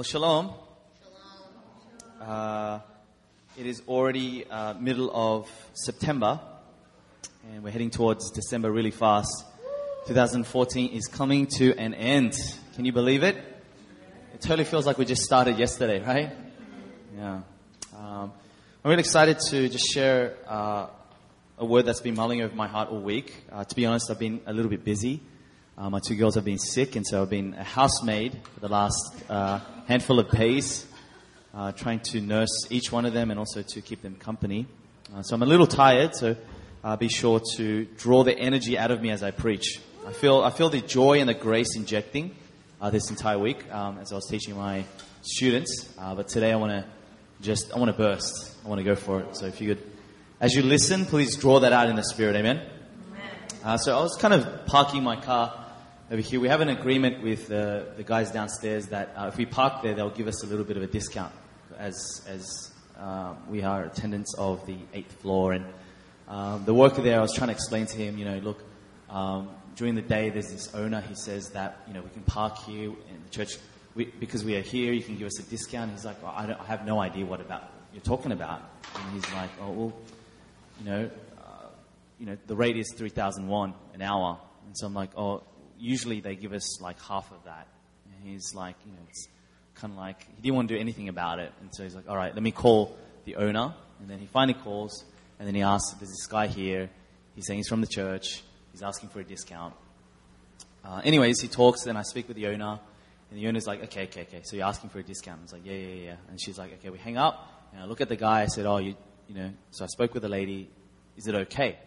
Well, shalom. Uh, it is already uh, middle of September, and we're heading towards December really fast. 2014 is coming to an end. Can you believe it? It totally feels like we just started yesterday, right? Yeah. Um, I'm really excited to just share uh, a word that's been mulling over my heart all week. Uh, to be honest, I've been a little bit busy. Uh, my two girls have been sick, and so I've been a housemaid for the last uh, handful of days, uh, trying to nurse each one of them and also to keep them company. Uh, so I'm a little tired, so uh, be sure to draw the energy out of me as I preach. I feel, I feel the joy and the grace injecting uh, this entire week um, as I was teaching my students, but today I want to just, I want to burst. I want to go for it. So if you could, as you listen, please draw that out in the spirit. Amen. Uh, so I was kind of parking my car over here. We have an agreement with uh, the guys downstairs that uh, if we park there, they'll give us a little bit of a discount as as uh, we are attendants of the eighth floor. And um, the worker there, I was trying to explain to him, you know, look, um, during the day there's this owner. He says that you know we can park here in the church we, because we are here. You can give us a discount. He's like, I, I, have no idea what about you're talking about. And he's like, oh well, you know, uh, you know, the rate is three thousand won an hour. And so I'm like, oh usually they give us like half of that. And he's like, you know, it's kind of like, he didn't want to do anything about it. And so he's like, all right, let me call the owner. And then he finally calls, and then he asks, there's this guy here. He's saying he's from the church. He's asking for a discount. Uh, anyways, he talks, and I speak with the owner. And the owner's like, okay, okay, okay. So you're asking for a discount. He's like, yeah, yeah, yeah. And she's like, okay, we hang up. And I look at the guy. I said, oh, you, you know. So I spoke with the lady. Is it okay?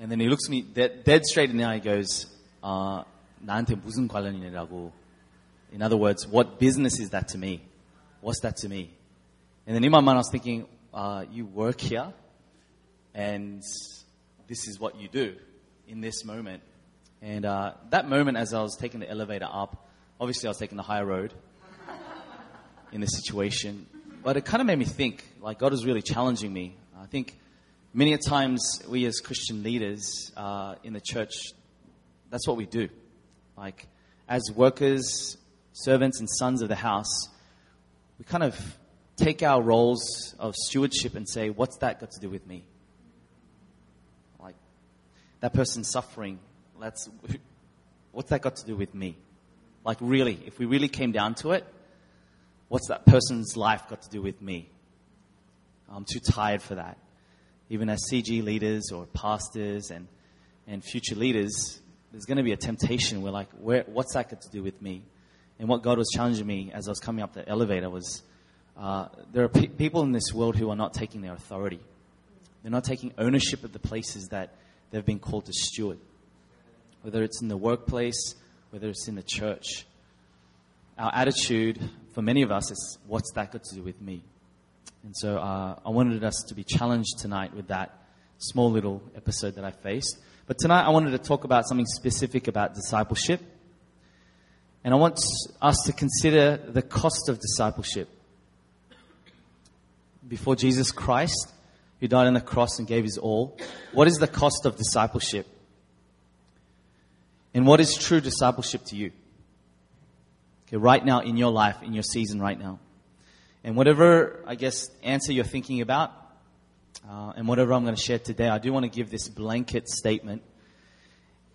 And then he looks at me dead, dead straight in the eye. He goes, uh, 나한테 무슨 관련이냐고. In other words, what business is that to me? What's that to me? And then in my mind, I was thinking, uh, you work here, and this is what you do in this moment. And uh, that moment, as I was taking the elevator up, obviously I was taking the high road in this situation, but it kind of made me think, like God is really challenging me. I think many a times we as Christian leaders uh, in the church that's what we do. Like, as workers, servants, and sons of the house, we kind of take our roles of stewardship and say, what's that got to do with me? Like, that person's suffering. That's, what's that got to do with me? Like, really, if we really came down to it, what's that person's life got to do with me? I'm too tired for that. Even as CG leaders or pastors and, and future leaders, there's going to be a temptation where like, where, what's that got to do with me? And what God was challenging me as I was coming up the elevator was, uh, there are pe- people in this world who are not taking their authority. They're not taking ownership of the places that they've been called to steward. Whether it's in the workplace, whether it's in the church. Our attitude for many of us is, what's that got to do with me? And so uh, I wanted us to be challenged tonight with that small little episode that I faced. But tonight I wanted to talk about something specific about discipleship. And I want us to consider the cost of discipleship. Before Jesus Christ, who died on the cross and gave his all, what is the cost of discipleship? And what is true discipleship to you? Okay, right now in your life, in your season right now. And whatever, I guess, answer you're thinking about, uh, and whatever I'm going to share today, I do want to give this blanket statement.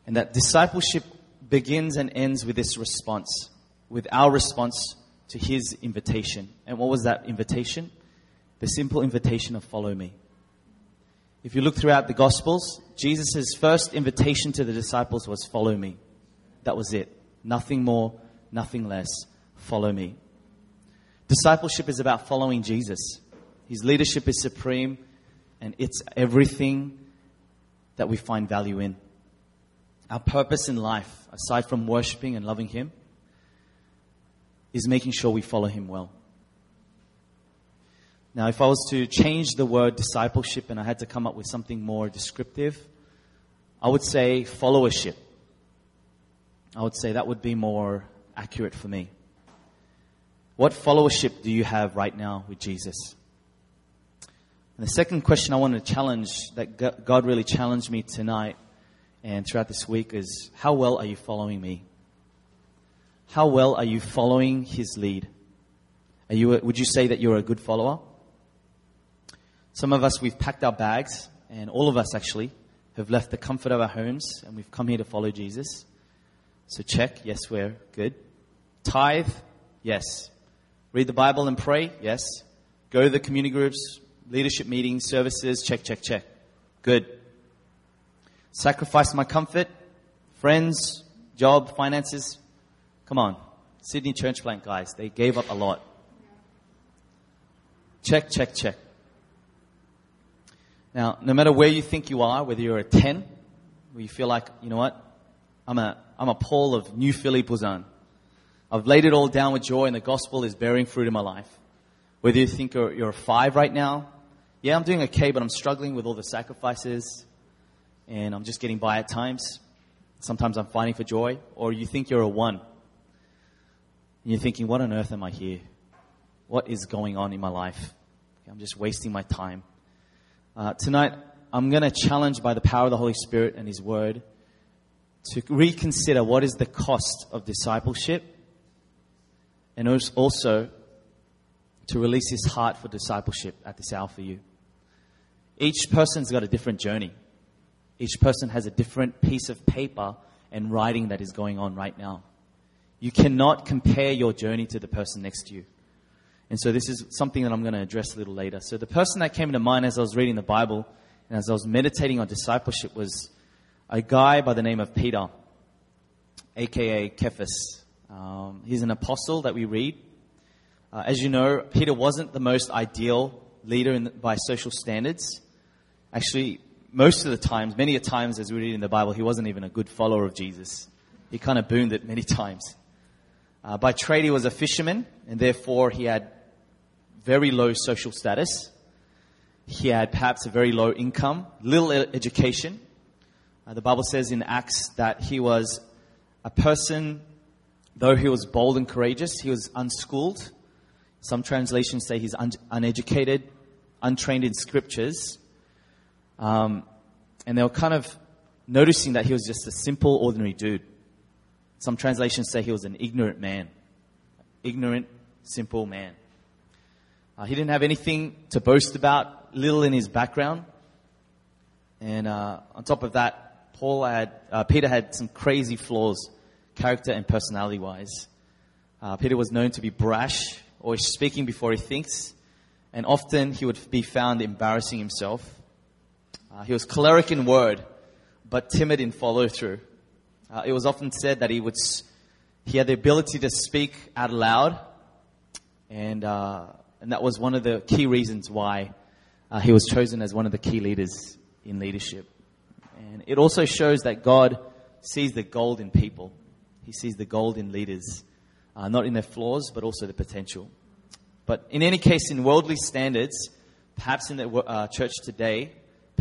And that discipleship begins and ends with this response, with our response to his invitation. And what was that invitation? The simple invitation of follow me. If you look throughout the Gospels, Jesus' first invitation to the disciples was follow me. That was it. Nothing more, nothing less. Follow me. Discipleship is about following Jesus. His leadership is supreme and it's everything that we find value in. Our purpose in life, aside from worshiping and loving Him, is making sure we follow Him well. Now, if I was to change the word discipleship and I had to come up with something more descriptive, I would say followership. I would say that would be more accurate for me. What followership do you have right now with Jesus? The second question I want to challenge, that God really challenged me tonight and throughout this week, is how well are you following me? How well are you following His lead? Are you, would you say that you're a good follower? Some of us, we've packed our bags, and all of us actually have left the comfort of our homes, and we've come here to follow Jesus. So check, yes, we're good. Tithe, yes. Read the Bible and pray, yes. Go to the community groups, leadership meetings, services, check, check, check. Good. Sacrifice my comfort, friends, job, finances. Come on. Sydney Church Plant guys, they gave up a lot. Check, check, check. Now, no matter where you think you are, whether you're a 10, where you feel like, you know what, I'm a, I'm a Paul of New Philly Busan. I've laid it all down with joy and the gospel is bearing fruit in my life. Whether you think you're, you're a five right now, yeah, I'm doing okay, but I'm struggling with all the sacrifices and I'm just getting by at times. Sometimes I'm fighting for joy. Or you think you're a one. And you're thinking, what on earth am I here? What is going on in my life? I'm just wasting my time. Uh, tonight, I'm going to challenge by the power of the Holy Spirit and His Word to reconsider what is the cost of discipleship and also to release His heart for discipleship at this hour for you. Each person's got a different journey. Each person has a different piece of paper and writing that is going on right now. You cannot compare your journey to the person next to you. And so this is something that I'm going to address a little later. So the person that came to mind as I was reading the Bible and as I was meditating on discipleship was a guy by the name of Peter, aka Cephas. Um, he's an apostle that we read. Uh, as you know, Peter wasn't the most ideal leader the, by social standards. Actually, most of the times, many a times as we read in the Bible, he wasn't even a good follower of Jesus. He kind of boomed it many times. Uh, by trade, he was a fisherman, and therefore he had very low social status. He had perhaps a very low income, little education. Uh, the Bible says in Acts that he was a person, though he was bold and courageous, he was unschooled. Some translations say he's un- uneducated, untrained in scriptures. Um, and they were kind of noticing that he was just a simple, ordinary dude. Some translations say he was an ignorant man. Ignorant, simple man. Uh, he didn't have anything to boast about, little in his background. And uh, on top of that, Paul had, uh, Peter had some crazy flaws, character and personality wise. Uh, Peter was known to be brash, always speaking before he thinks, and often he would be found embarrassing himself. Uh, he was choleric in word, but timid in follow through. Uh, it was often said that he would, he had the ability to speak out loud, and uh, and that was one of the key reasons why uh, he was chosen as one of the key leaders in leadership. And it also shows that God sees the gold in people. He sees the gold in leaders, uh, not in their flaws, but also the potential. But in any case, in worldly standards, perhaps in the uh, church today,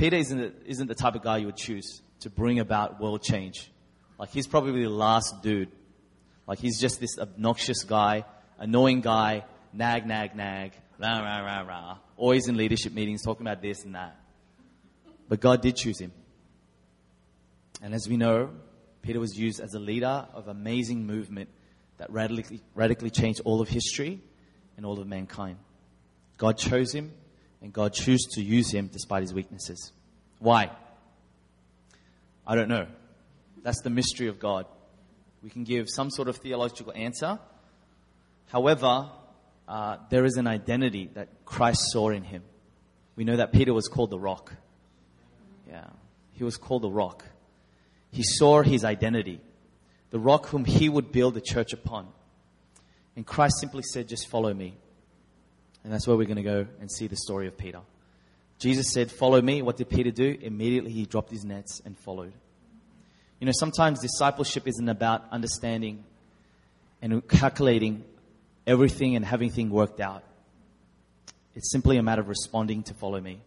Peter isn't the, isn't the type of guy you would choose to bring about world change. Like he's probably the last dude. Like he's just this obnoxious guy, annoying guy, nag, nag, nag, rah, rah, rah, rah. Always in leadership meetings talking about this and that. But God did choose him. And as we know, Peter was used as a leader of amazing movement that radically, radically changed all of history and all of mankind. God chose him and God chose to use him despite his weaknesses. Why? I don't know. That's the mystery of God. We can give some sort of theological answer. However, uh, there is an identity that Christ saw in him. We know that Peter was called the rock. Yeah, he was called the rock. He saw his identity, the rock whom he would build the church upon. And Christ simply said, Just follow me. And that's where we're going to go and see the story of Peter. Jesus said, Follow me. What did Peter do? Immediately he dropped his nets and followed. You know, sometimes discipleship isn't about understanding and calculating everything and having things worked out. It's simply a matter of responding to follow me.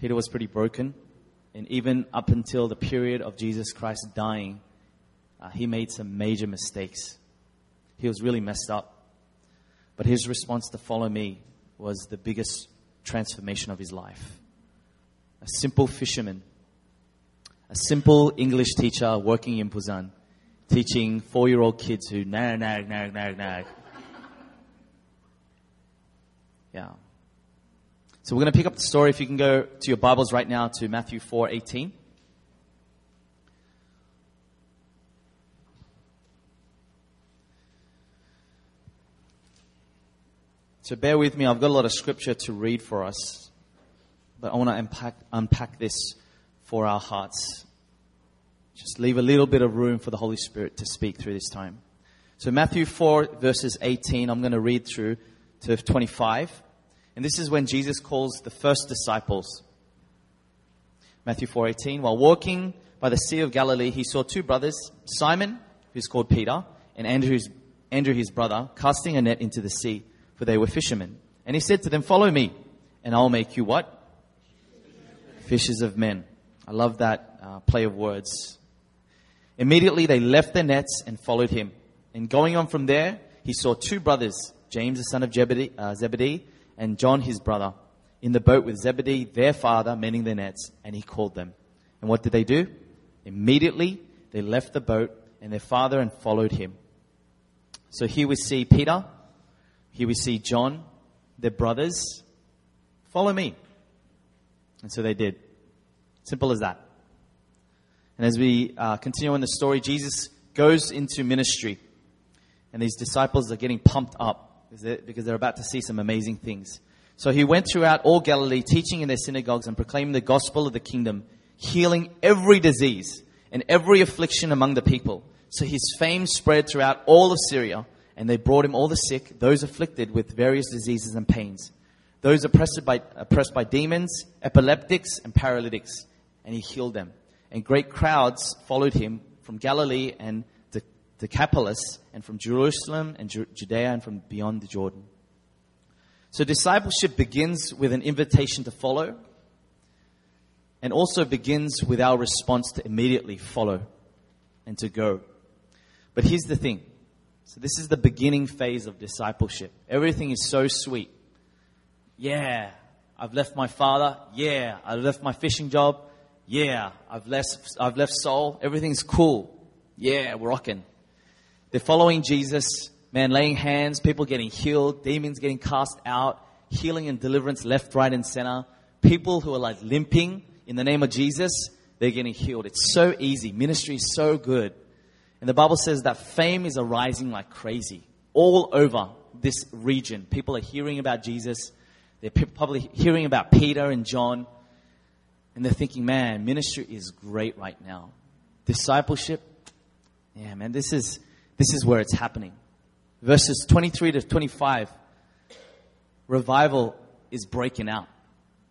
Peter was pretty broken, and even up until the period of Jesus Christ dying, uh, he made some major mistakes. He was really messed up. But his response to follow me was the biggest transformation of his life. A simple fisherman, a simple English teacher working in Busan, teaching four year old kids who nag, nag, nag, nag, nag. Yeah. So we're going to pick up the story. If you can go to your Bibles right now to Matthew 4 18. So bear with me. I've got a lot of scripture to read for us, but I want to unpack, unpack this for our hearts. Just leave a little bit of room for the Holy Spirit to speak through this time. So Matthew 4 verses 18, I'm going to read through to 25. And this is when Jesus calls the first disciples. Matthew 4:18 While walking by the Sea of Galilee, he saw two brothers, Simon, who's called Peter, and Andrew, Andrew his brother, casting a net into the sea, for they were fishermen. And he said to them, "Follow me, and I'll make you what? Fishers of men." I love that uh, play of words. Immediately they left their nets and followed him. And going on from there, he saw two brothers, James the son of uh, Zebedee and John his brother in the boat with Zebedee, their father, mending their nets, and he called them. And what did they do? Immediately they left the boat and their father and followed him. So here we see Peter, here we see John, their brothers. Follow me. And so they did. Simple as that. And as we uh, continue in the story, Jesus goes into ministry, and these disciples are getting pumped up because they're about to see some amazing things. So he went throughout all Galilee, teaching in their synagogues and proclaiming the gospel of the kingdom, healing every disease and every affliction among the people. So his fame spread throughout all of Syria, and they brought him all the sick, those afflicted with various diseases and pains, those oppressed by, oppressed by demons, epileptics, and paralytics, and he healed them. And great crowds followed him from Galilee and the Decapolis and from Jerusalem and Judea and from beyond the Jordan. So discipleship begins with an invitation to follow and also begins with our response to immediately follow and to go. But here's the thing. So this is the beginning phase of discipleship. Everything is so sweet. Yeah, I've left my father. Yeah, I left my fishing job. Yeah, I've left, I've left Seoul. Everything's cool. Yeah, we're rocking. They're following Jesus, man, laying hands, people getting healed, demons getting cast out, healing and deliverance left, right, and center. People who are like limping in the name of Jesus, they're getting healed. It's so easy. Ministry is so good. And the Bible says that fame is arising like crazy all over this region. People are hearing about Jesus. They're probably hearing about Peter and John. And they're thinking, man, ministry is great right now. Discipleship, yeah, man, this is, this is where it's happening. Verses 23 to 25, revival is breaking out.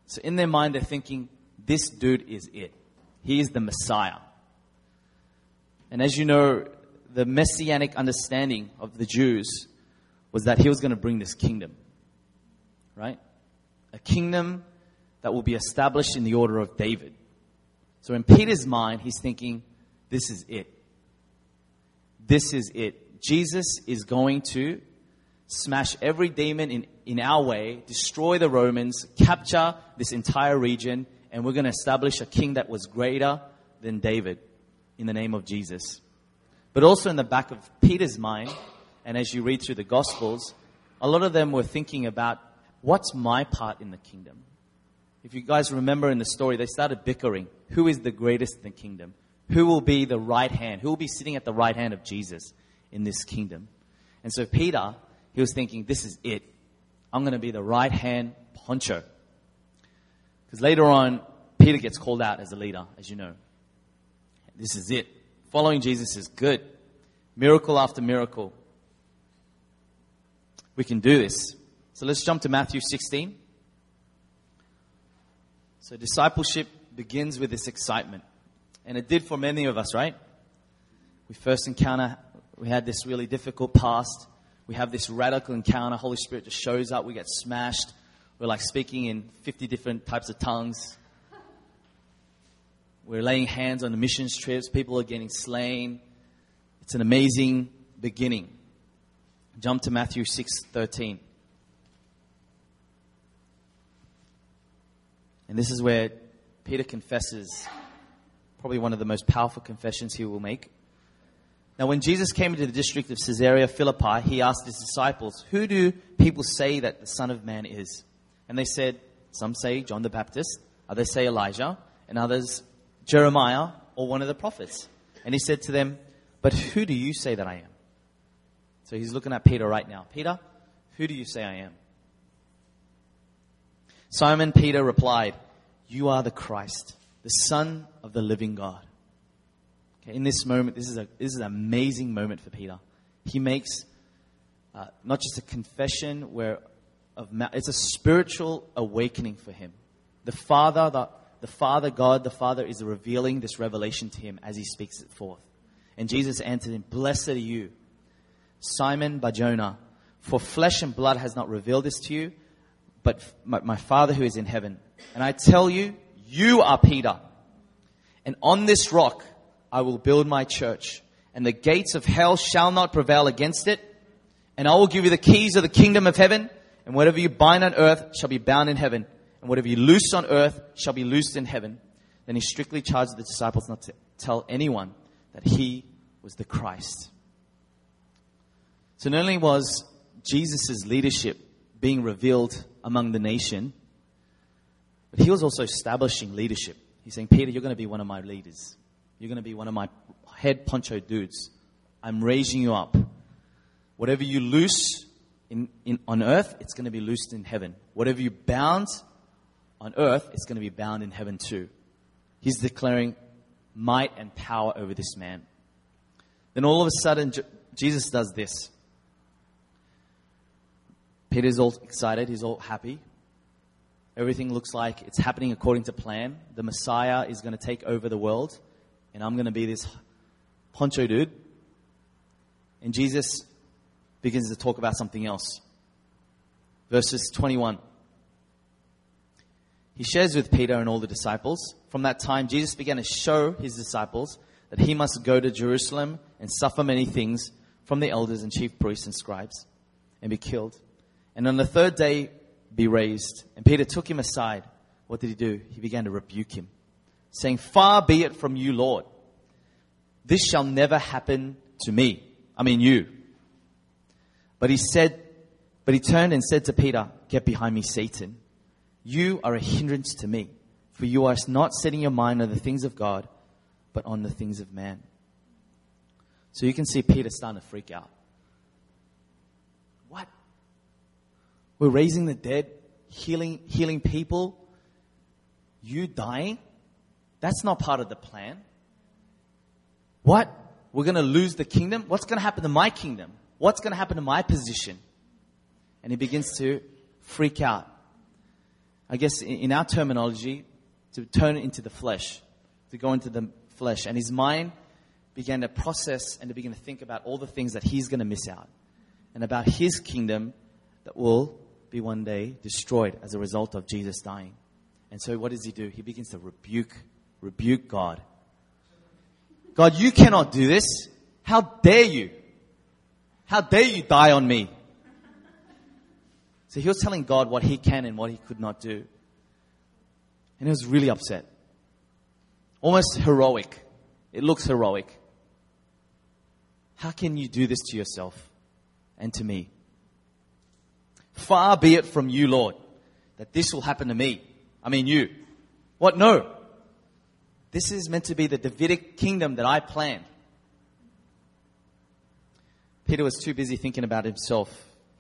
So in their mind, they're thinking, this dude is it. He is the Messiah. And as you know, the messianic understanding of the Jews was that he was going to bring this kingdom. Right? A kingdom that will be established in the order of David. So in Peter's mind, he's thinking, this is it this is it. Jesus is going to smash every demon in, in our way, destroy the Romans, capture this entire region, and we're going to establish a king that was greater than David in the name of Jesus. But also in the back of Peter's mind, and as you read through the Gospels, a lot of them were thinking about what's my part in the kingdom? If you guys remember in the story, they started bickering. Who is the greatest in the kingdom? who will be the right hand, who will be sitting at the right hand of Jesus in this kingdom. And so Peter, he was thinking, this is it. I'm going to be the right hand poncho. Because later on, Peter gets called out as a leader, as you know. This is it. Following Jesus is good. Miracle after miracle. We can do this. So let's jump to Matthew 16. So discipleship begins with this excitement. And it did for many of us, right? We first encounter, we had this really difficult past. We have this radical encounter. Holy Spirit just shows up. We get smashed. We're like speaking in 50 different types of tongues. We're laying hands on the missions trips. People are getting slain. It's an amazing beginning. Jump to Matthew 6:13. And this is where Peter confesses probably one of the most powerful confessions he will make. Now, when Jesus came into the district of Caesarea Philippi, he asked his disciples, Who do people say that the Son of Man is? And they said, Some say John the Baptist, others say Elijah, and others Jeremiah or one of the prophets. And he said to them, But who do you say that I am? So he's looking at Peter right now. Peter, who do you say I am? Simon Peter replied, You are the Christ, the Son of the living God. Okay, in this moment, this is, a, this is an amazing moment for Peter. He makes uh, not just a confession where of it's a spiritual awakening for him. The Father, the, the Father, God, the Father is revealing this revelation to him as he speaks it forth. And Jesus answered him, Blessed are you, Simon Barjona, for flesh and blood has not revealed this to you, but my, my Father who is in heaven. And I tell you, you are Peter. And on this rock I will build my church, and the gates of hell shall not prevail against it. And I will give you the keys of the kingdom of heaven, and whatever you bind on earth shall be bound in heaven, and whatever you loose on earth shall be loosed in heaven. Then he strictly charged the disciples not to tell anyone that he was the Christ. So not only was Jesus' leadership being revealed among the nation, but he was also establishing leadership. He's saying, Peter, you're going to be one of my leaders. You're going to be one of my head poncho dudes. I'm raising you up. Whatever you loose in, in, on earth, it's going to be loosed in heaven. Whatever you bound on earth, it's going to be bound in heaven too. He's declaring might and power over this man. Then all of a sudden, Jesus does this. Peter's all excited, he's all happy. Everything looks like it's happening according to plan. The Messiah is going to take over the world, and I'm going to be this poncho dude. And Jesus begins to talk about something else. Verses 21. He shares with Peter and all the disciples. From that time, Jesus began to show his disciples that he must go to Jerusalem and suffer many things from the elders and chief priests and scribes and be killed. And on the third day, be raised. And Peter took him aside. What did he do? He began to rebuke him, saying, Far be it from you, Lord. This shall never happen to me. I mean, you. But he said, but he turned and said to Peter, Get behind me, Satan. You are a hindrance to me, for you are not setting your mind on the things of God, but on the things of man. So you can see Peter starting to freak out. What? We're raising the dead, healing, healing people. You dying? That's not part of the plan. What? We're going to lose the kingdom? What's going to happen to my kingdom? What's going to happen to my position? And he begins to freak out. I guess in our terminology, to turn it into the flesh, to go into the flesh. And his mind began to process and to begin to think about all the things that he's going to miss out and about his kingdom that will be one day destroyed as a result of Jesus dying. And so what does he do? He begins to rebuke, rebuke God. God, you cannot do this. How dare you? How dare you die on me? So he was telling God what he can and what he could not do. And he was really upset. Almost heroic. It looks heroic. How can you do this to yourself and to me? Far be it from you, Lord, that this will happen to me. I mean, you. What? No. This is meant to be the Davidic kingdom that I planned. Peter was too busy thinking about himself,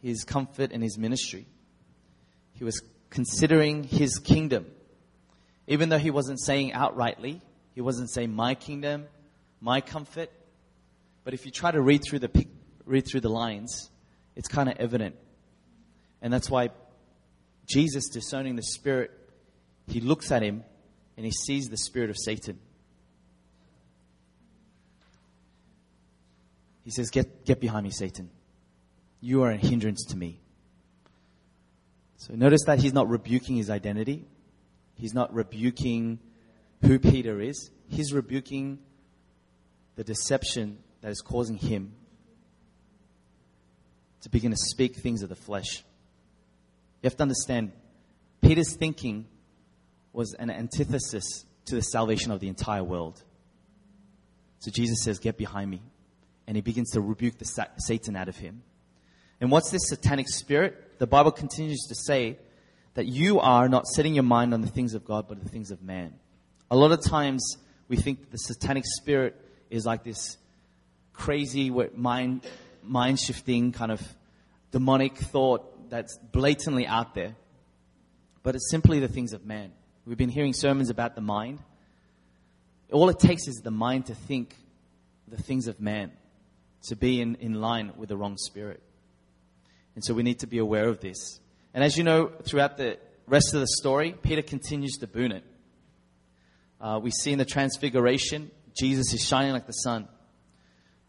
his comfort, and his ministry. He was considering his kingdom. Even though he wasn't saying outrightly, he wasn't saying my kingdom, my comfort. But if you try to read through the, read through the lines, it's kind of evident. And that's why Jesus, discerning the Spirit, he looks at him and he sees the spirit of Satan. He says, Get, get behind me, Satan. You are a hindrance to me. So notice that he's not rebuking his identity. He's not rebuking who Peter is. He's rebuking the deception that is causing him to begin to speak things of the flesh. You have to understand, Peter's thinking was an antithesis to the salvation of the entire world. So Jesus says, Get behind me and he begins to rebuke the Satan out of him. And what's this satanic spirit? the Bible continues to say that you are not setting your mind on the things of God, but the things of man. A lot of times we think the satanic spirit is like this crazy mind, mind shifting kind of demonic thought that's blatantly out there. But it's simply the things of man. We've been hearing sermons about the mind. All it takes is the mind to think the things of man, to be in, in line with the wrong spirit. And so we need to be aware of this. And as you know, throughout the rest of the story, Peter continues to boon it. Uh, we see in the transfiguration, Jesus is shining like the sun.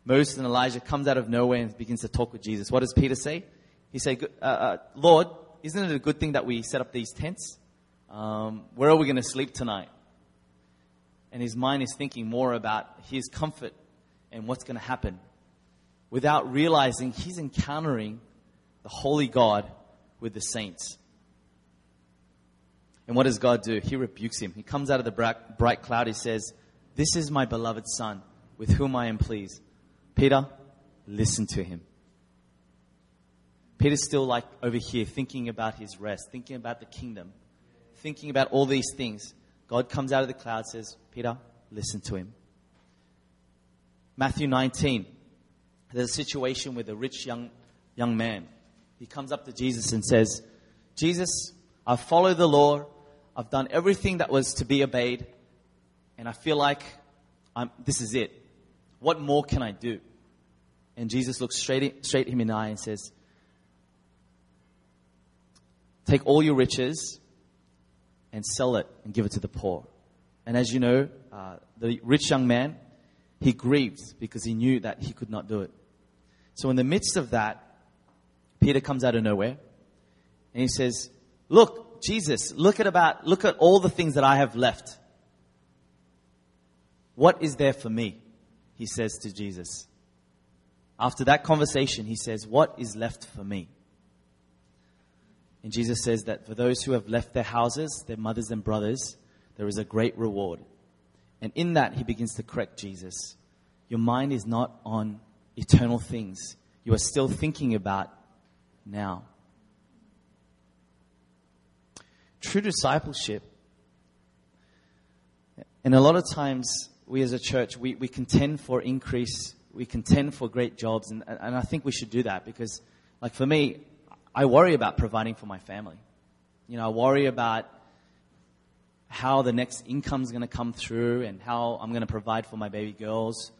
Moses and Elijah comes out of nowhere and begins to talk with Jesus. What does Peter say? He said, uh, uh, Lord, isn't it a good thing that we set up these tents? Um, where are we going to sleep tonight? And his mind is thinking more about his comfort and what's going to happen without realizing he's encountering the holy God with the saints. And what does God do? He rebukes him. He comes out of the bright, cloud. He says, This is my beloved Son, with whom I am pleased. Peter, listen to him. Peter's still like over here thinking about his rest, thinking about the kingdom, thinking about all these things. God comes out of the cloud, says, Peter, listen to him. Matthew 19, there's a situation with a rich young, young man. He comes up to Jesus and says, Jesus, I've followed the law. I've done everything that was to be obeyed. And I feel like I'm, this is it. What more can I do? And Jesus looks straight, straight him in the eye and says, Take all your riches and sell it and give it to the poor. And as you know, uh, the rich young man, he grieved because he knew that he could not do it. So in the midst of that, Peter comes out of nowhere and he says, Look, Jesus, look at about, look at all the things that I have left. What is there for me? He says to Jesus. After that conversation, he says, What is left for me? And Jesus says that for those who have left their houses, their mothers and brothers, there is a great reward. And in that, he begins to correct Jesus. Your mind is not on eternal things. You are still thinking about now. True discipleship, and a lot of times we as a church, we, we contend for increase, we contend for great jobs, and, and I think we should do that because, like for me, I worry about providing for my family. You know, I worry about how the next income is going to come through and how I'm going to provide for my baby girls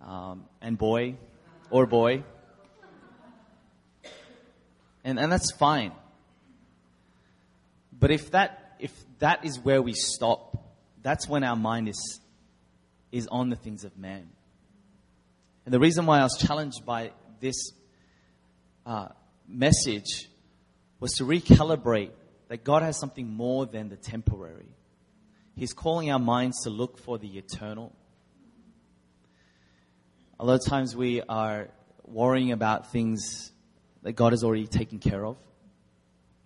um, and boy or boy. And, and that's fine. But if that, if that is where we stop, that's when our mind is, is on the things of man. And the reason why I was challenged by this uh, message was to recalibrate that God has something more than the temporary. He's calling our minds to look for the eternal. A lot of times we are worrying about things that God has already taken care of,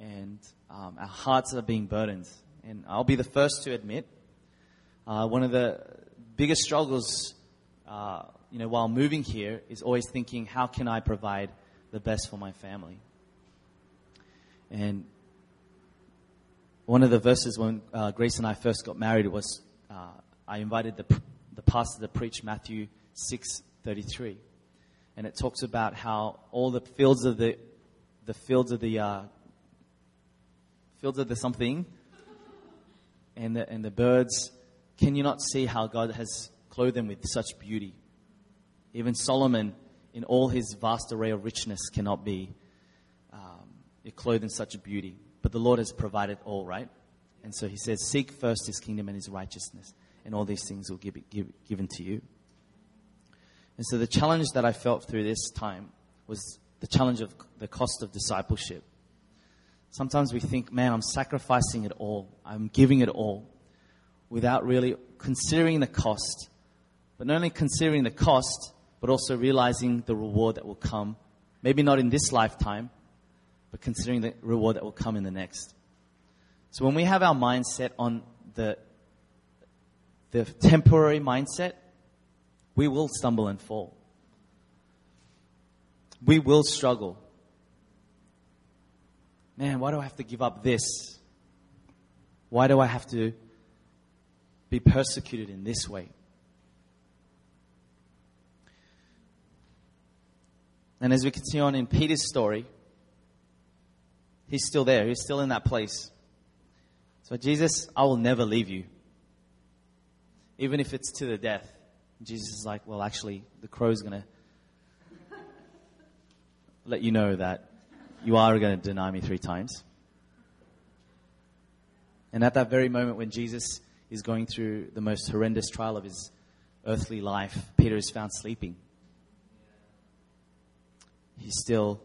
and um, our hearts are being burdened. And I'll be the first to admit, uh, one of the biggest struggles, uh, you know, while moving here is always thinking, how can I provide the best for my family. And one of the verses when uh, Grace and I first got married was uh, I invited the, the pastor to preach Matthew 6:33, and it talks about how all the fields of the the fields of the uh, fields of the something and the, and the birds. Can you not see how God has clothed them with such beauty? Even Solomon in all his vast array of richness cannot be um, clothed in such beauty. But the Lord has provided all, right? And so he says, Seek first his kingdom and his righteousness, and all these things will be give, given to you. And so the challenge that I felt through this time was the challenge of the cost of discipleship. Sometimes we think, man, I'm sacrificing it all, I'm giving it all, without really considering the cost. But not only considering the cost, but also realizing the reward that will come, maybe not in this lifetime, but considering the reward that will come in the next. So when we have our mindset on the, the temporary mindset, we will stumble and fall. We will struggle. man, why do I have to give up this? Why do I have to be persecuted in this way? And as we continue on in Peter's story, he's still there. He's still in that place. So, Jesus, I will never leave you. Even if it's to the death. Jesus is like, well, actually, the crow's going to let you know that you are going to deny me three times. And at that very moment when Jesus is going through the most horrendous trial of his earthly life, Peter is found sleeping. He's still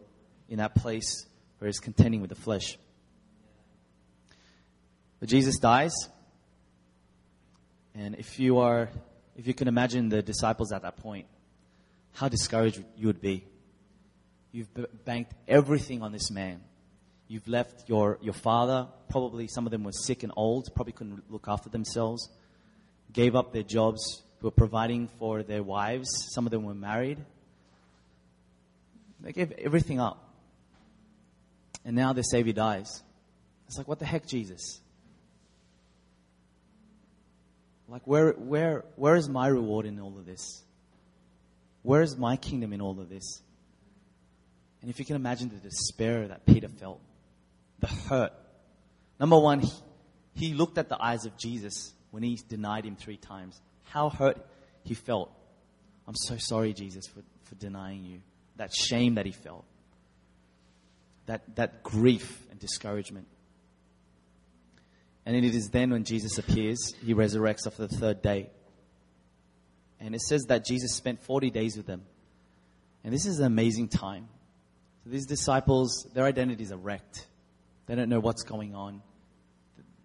in that place where he's contending with the flesh. But Jesus dies. And if you are, if you can imagine the disciples at that point, how discouraged you would be. You've banked everything on this man. You've left your, your father, probably some of them were sick and old, probably couldn't look after themselves, gave up their jobs, were providing for their wives, some of them were married. They gave everything up. And now their Savior dies. It's like, what the heck, Jesus? Like, where, where, where is my reward in all of this? Where is my kingdom in all of this? And if you can imagine the despair that Peter felt, the hurt. Number one, he, looked at the eyes of Jesus when he denied him three times. How hurt he felt. I'm so sorry, Jesus, for, for denying you. That shame that he felt. That, that grief and discouragement. And it is then when Jesus appears, he resurrects after the third day. And it says that Jesus spent 40 days with them. And this is an amazing time. So these disciples, their identities are wrecked. They don't know what's going on.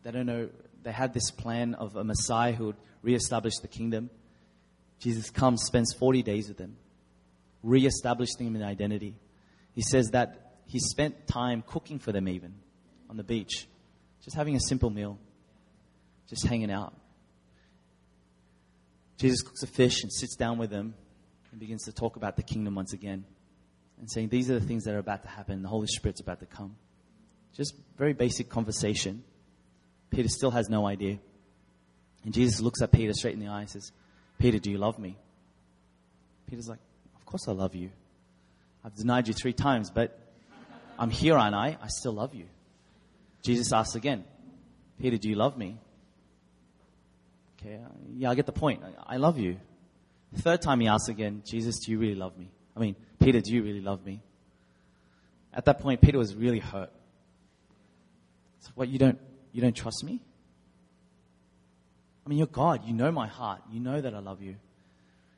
They don't know. They had this plan of a Messiah who would reestablish the kingdom. Jesus comes, spends 40 days with them, reestablishing them in identity. He says that he spent time cooking for them, even on the beach, just having a simple meal, just hanging out. Jesus cooks a fish and sits down with them and begins to talk about the kingdom once again and saying, These are the things that are about to happen. The Holy Spirit's about to come. Just very basic conversation. Peter still has no idea. And Jesus looks at Peter straight in the eye and says, Peter, do you love me? Peter's like, Of course I love you. I've denied you three times, but I'm here, aren't I? I still love you. Jesus asks again, Peter, do you love me? Okay, uh, yeah, I get the point. I, love you. Third time he asks again, Jesus, do you really love me? I mean, Peter, do you really love me? At that point, Peter was really hurt. What, you don't, you don't trust me? I mean, you're God. You know my heart. You know that I love you.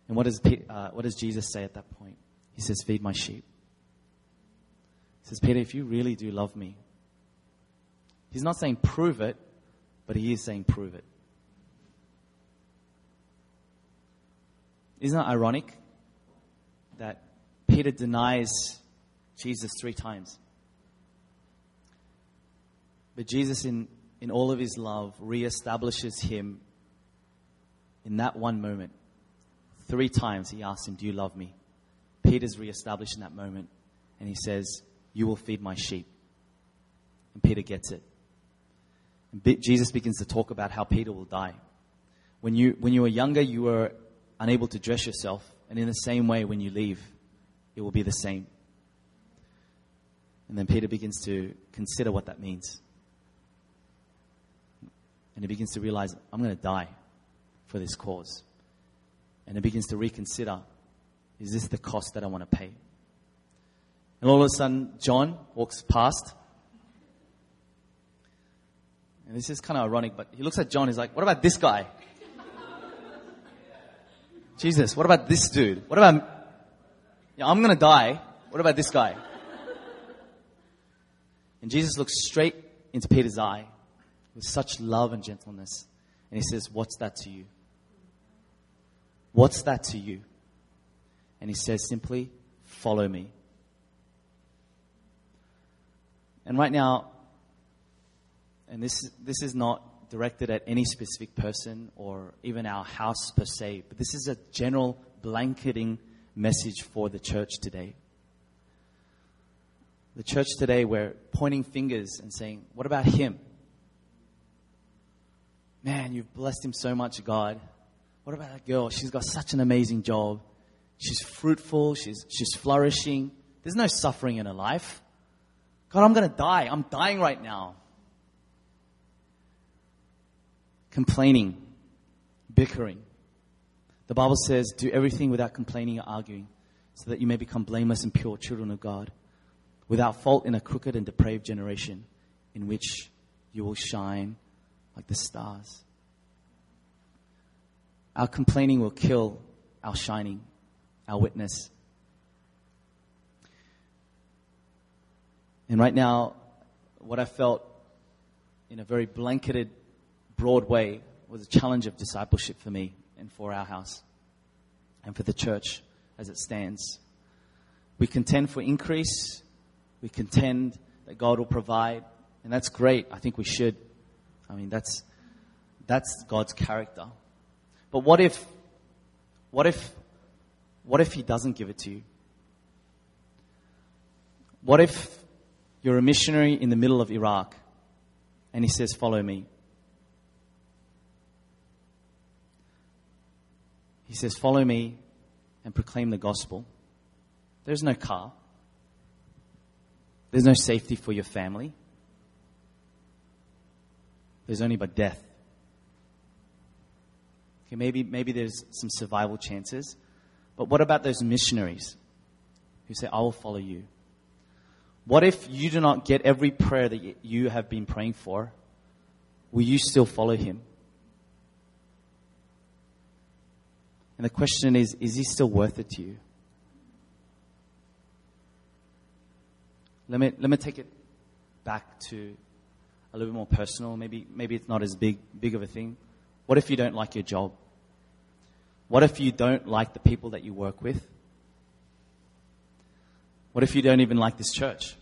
And what does, uh, what does Jesus say at that point? He says, feed my sheep. He says, Peter, if you really do love me, he's not saying prove it, but he is saying prove it. Isn't that ironic that Peter denies Jesus three times? But Jesus, in, in all of his love, reestablishes him in that one moment. Three times he asks him, Do you love me? Peter's reestablished in that moment, and he says, You will feed my sheep. And Peter gets it. Jesus begins to talk about how Peter will die. When you, when you were younger, you were unable to dress yourself. And in the same way, when you leave, it will be the same. And then Peter begins to consider what that means. And he begins to realize, I'm going to die for this cause. And he begins to reconsider, is this the cost that I want to pay? And all of a sudden, John walks past. And this is kind of ironic, but he looks at John, he's like, what about this guy? Jesus, what about this dude? What about, yeah, I'm to die. What about this guy? And Jesus looks straight into Peter's eye with such love and gentleness. And he says, What's that to you? What's that to you? And he says simply, Follow me. And right now, and this, this is not directed at any specific person or even our house per se, but this is a general blanketing message for the church today. The church today, we're pointing fingers and saying, What about him? Man, you've blessed him so much, God. What about that girl? She's got such an amazing job. She's fruitful, she's, she's flourishing. There's no suffering in her life. God, I'm going to die. I'm dying right now. Complaining, bickering. The Bible says, do everything without complaining or arguing, so that you may become blameless and pure children of God, without fault in a crooked and depraved generation, in which you will shine like the stars. Our complaining will kill our shining, our witness. And right now, what I felt in a very blanketed, broad way was a challenge of discipleship for me and for our house and for the church as it stands. We contend for increase. We contend that God will provide. And that's great. I think we should. I mean, that's, that's God's character. But what if, what if, what if He doesn't give it to you? What if you're a missionary in the middle of Iraq and He says, Follow me? He says, Follow me and proclaim the gospel. There's no car. There's no safety for your family. There's only but death. Okay, maybe, maybe there's some survival chances. But what about those missionaries who say, I will follow you? What if you do not get every prayer that you have been praying for? Will you still follow him? And the question is, is he still worth it to you? Let me, let me take it back to a little bit more personal. Maybe, maybe it's not as big, big of a thing. What if you don't like your job? What if you don't like the people that you work with? What if you don't even like this church?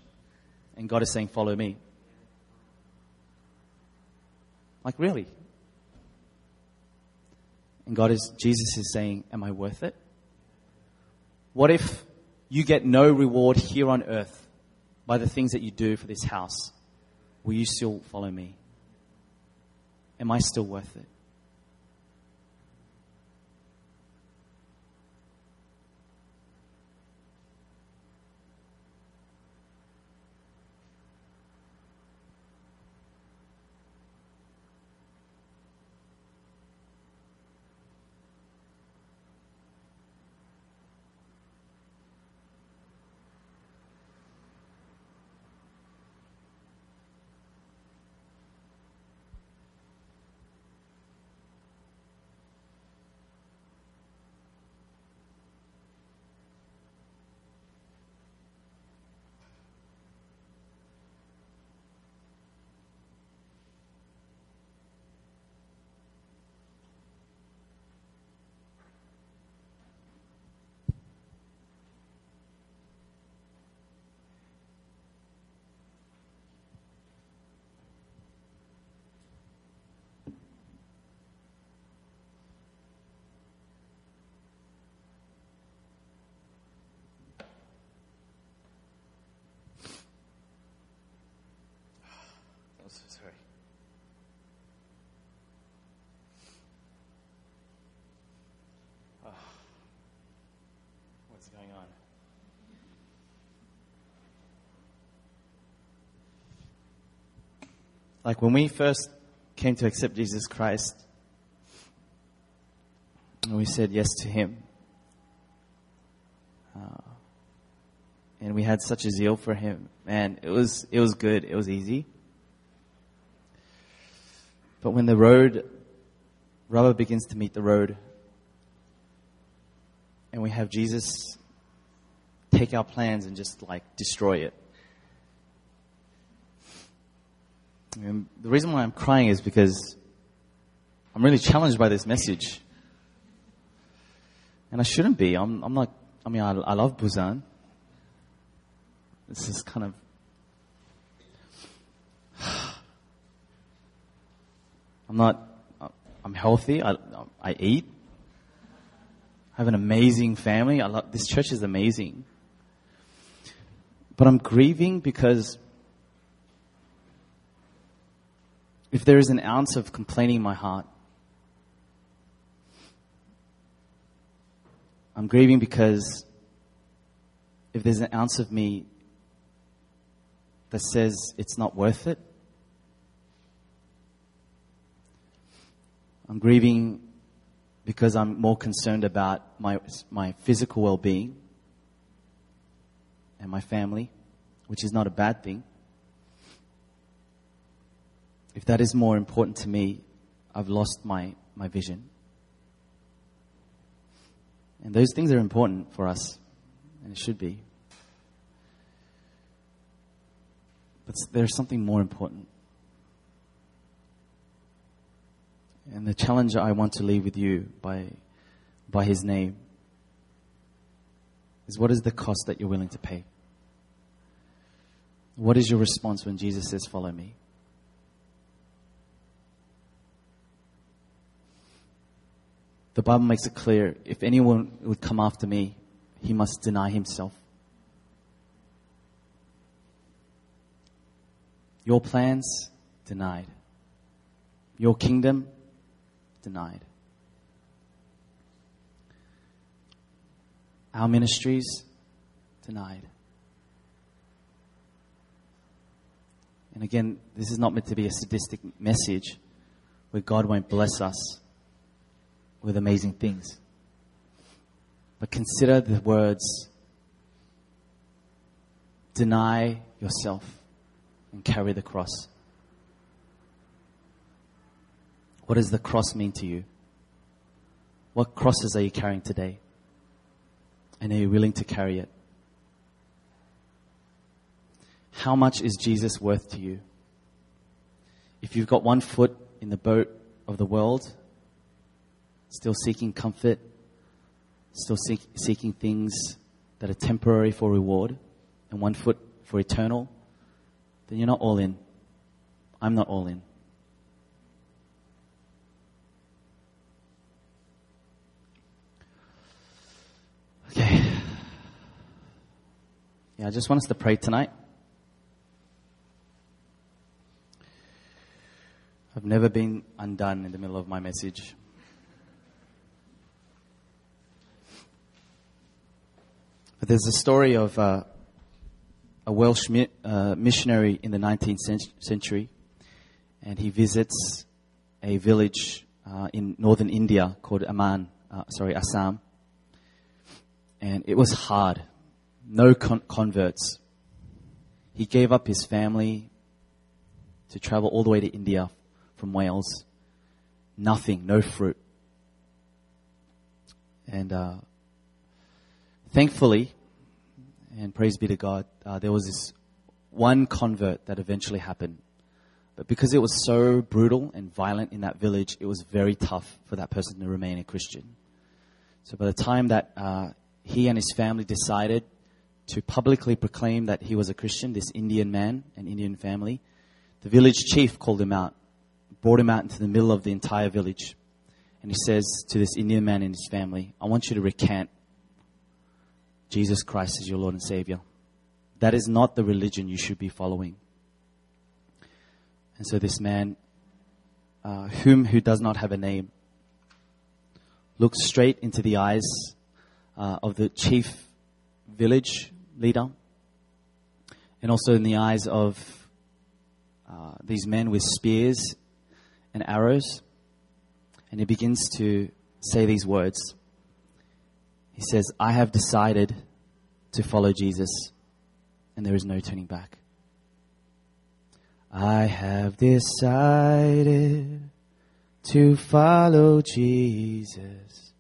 And God is saying, follow me. Like, really? And God is, Jesus is saying, Am I worth it? What if you get no reward here on earth by the things that you do for this house? Will you still follow me? Am I still worth it? sorry. Oh, what's going on? Like when we first came to accept Jesus Christ, and we said yes to Him, uh, and we had such a zeal for Him, and it was it was good. It was easy. But when the road, rubber begins to meet the road, and we have Jesus take our plans and just like destroy it. And the reason why I'm crying is because I'm really challenged by this message. And I shouldn't be. I'm, I'm not, I mean, I, I love Busan. This is kind of I'm not, I'm healthy. I, I eat. I have an amazing family. I love, this church is amazing. But I'm grieving because if there is an ounce of complaining in my heart, I'm grieving because if there's an ounce of me that says it's not worth it, I'm grieving because I'm more concerned about my, my physical well being and my family, which is not a bad thing. If that is more important to me, I've lost my, my vision. And those things are important for us, and it should be. But there's something more important. And the challenge I want to leave with you by, by His name is what is the cost that you're willing to pay? What is your response when Jesus says, Follow me? The Bible makes it clear if anyone would come after me, he must deny himself. Your plans, denied. Your kingdom, denied. Our ministries, denied. And again, this is not meant to be a sadistic message where God won't bless us with amazing things. But consider the words deny yourself and carry the cross. What does the cross mean to you? What crosses are you carrying today? And are you willing to carry it? How much is Jesus worth to you? If you've got one foot in the boat of the world still seeking comfort, still seek, seeking things that are temporary for reward, and one foot for eternal, then you're not all in. I'm not all in. Okay. Yeah, I just want us to pray tonight. I've never been undone in the middle of my message. There's a story of uh, a Welsh mi- uh, missionary in the 19th century, and he visits a village uh, in northern India called Aman, uh, sorry, Assam. And it was hard. No con- converts. He gave up his family to travel all the way to India from Wales. Nothing, no fruit. And uh, thankfully, and praise be to God, uh, there was this one convert that eventually happened. But because it was so brutal and violent in that village, it was very tough for that person to remain a Christian. So by the time that uh, he and his family decided to publicly proclaim that he was a Christian, this Indian man and Indian family, the village chief called him out, brought him out into the middle of the entire village. And he says to this Indian man and his family, I want you to recant Jesus Christ is your Lord and Savior. That is not the religion you should be following. And so this man, uh, whom who does not have a name, looks straight into the eyes uh, of the chief village leader, and also in the eyes of uh, these men with spears and arrows, and he begins to say these words. He says, I have decided to follow Jesus, and there is no turning back. I have decided to follow Jesus.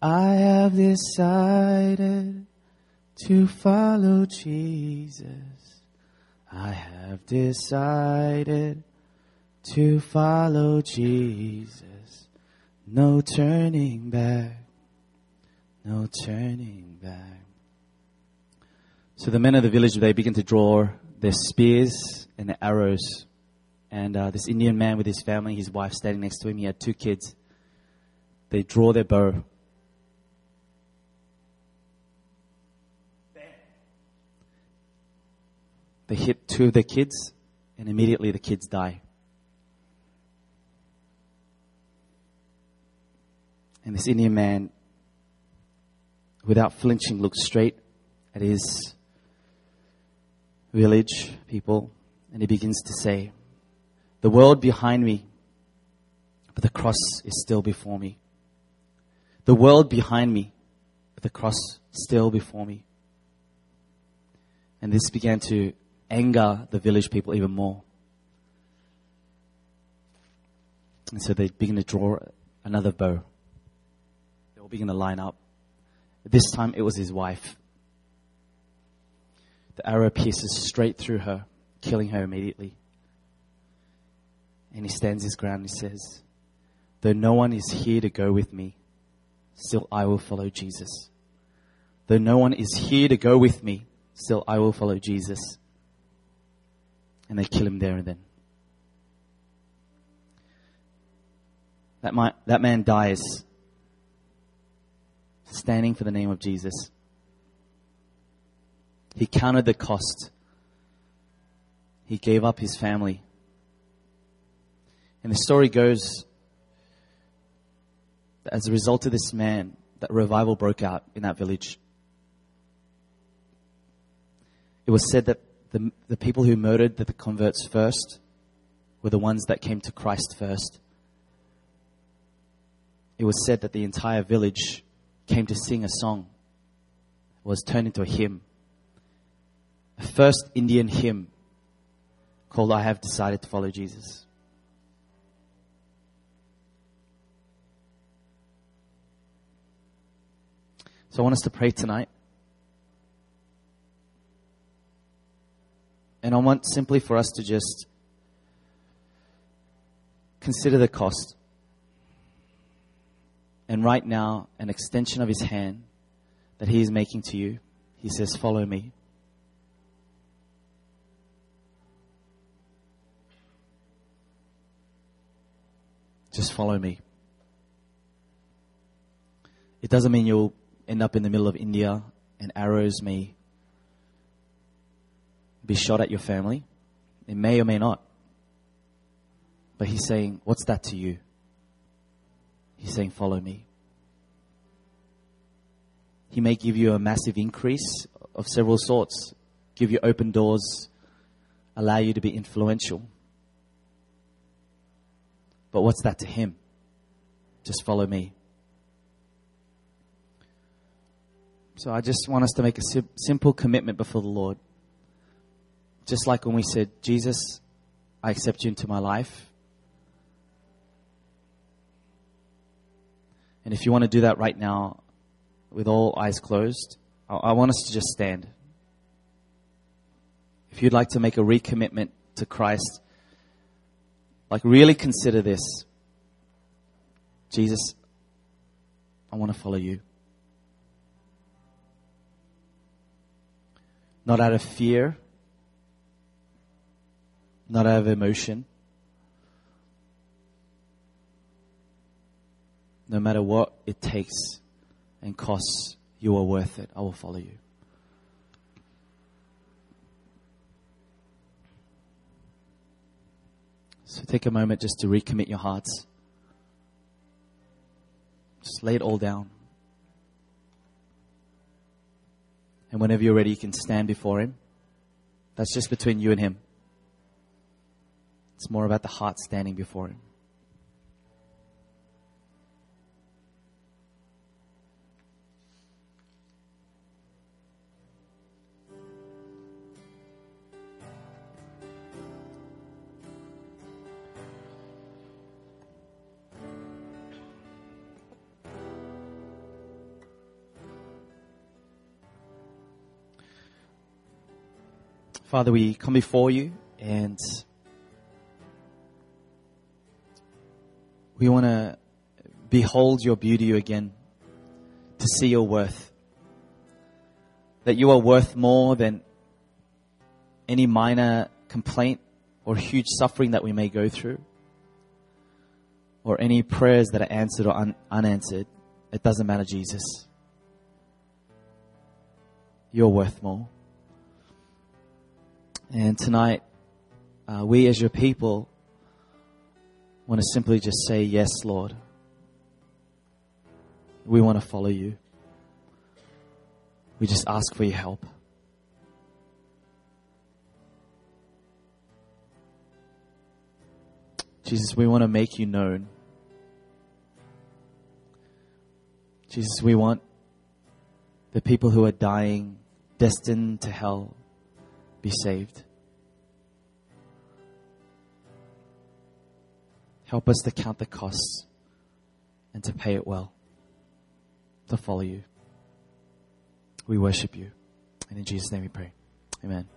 I have decided to follow Jesus. I have decided to follow Jesus. No turning back no turning back. So the men of the village, they begin to draw their spears and their arrows. And uh, this Indian man with his family, his wife standing next to him, he had two kids. They draw their bow. They hit two of the kids, and immediately the kids die. And this Indian man, without flinching, looks straight at his village people and he begins to say, The world behind me, but the cross is still before me. The world behind me, but the cross still before me. And this began to anger the village people even more. And so they begin to draw another bow. They all begin to line up. This time it was his wife. The arrow pierces straight through her, killing her immediately. And he stands his ground and he says, Though no one is here to go with me, still I will follow Jesus. Though no one is here to go with me, still I will follow Jesus. And they kill him there and then. That, might, that man dies standing for the name of Jesus. He counted the cost. He gave up his family. And the story goes that as a result of this man, that revival broke out in that village. It was said that the, the people who murdered the converts first were the ones that came to Christ first. It was said that the entire village came to sing a song, was turned into a hymn a first Indian hymn called I Have Decided to Follow Jesus. So I want us to pray tonight. And I want simply for us to just consider the cost. And right now, an extension of his hand that he is making to you. He says, Follow me. Just follow me. It doesn't mean you'll end up in the middle of India and arrows may be shot at your family. It may or may not. But he's saying, What's that to you? He's saying, Follow me. He may give you a massive increase of several sorts, give you open doors, allow you to be influential. But what's that to him? Just follow me. So I just want us to make a sim- simple commitment before the Lord. Just like when we said, Jesus, I accept you into my life. And if you want to do that right now, with all eyes closed, I, I want us to just stand. If you'd like to make a recommitment to Christ, like, really consider this Jesus, I want to follow you. Not out of fear, not out of emotion. No matter what it takes and costs, you are worth it. I will follow you. So take a moment just to recommit your hearts. Just lay it all down. And whenever you're ready, you can stand before Him. That's just between you and Him. It's more about the heart standing before Him. Father, we come before you and we want to behold your beauty again, to see your worth. That you are worth more than any minor complaint or huge suffering that we may go through, or any prayers that are answered or un- unanswered. It doesn't matter, Jesus. You're worth more. And tonight, uh, we as your people want to simply just say, Yes, Lord. We want to follow you. We just ask for your help. Jesus, we want to make you known. Jesus, we want the people who are dying, destined to hell, be saved. Help us to count the costs and to pay it well, to follow you. We worship you. And in Jesus' name we pray. Amen.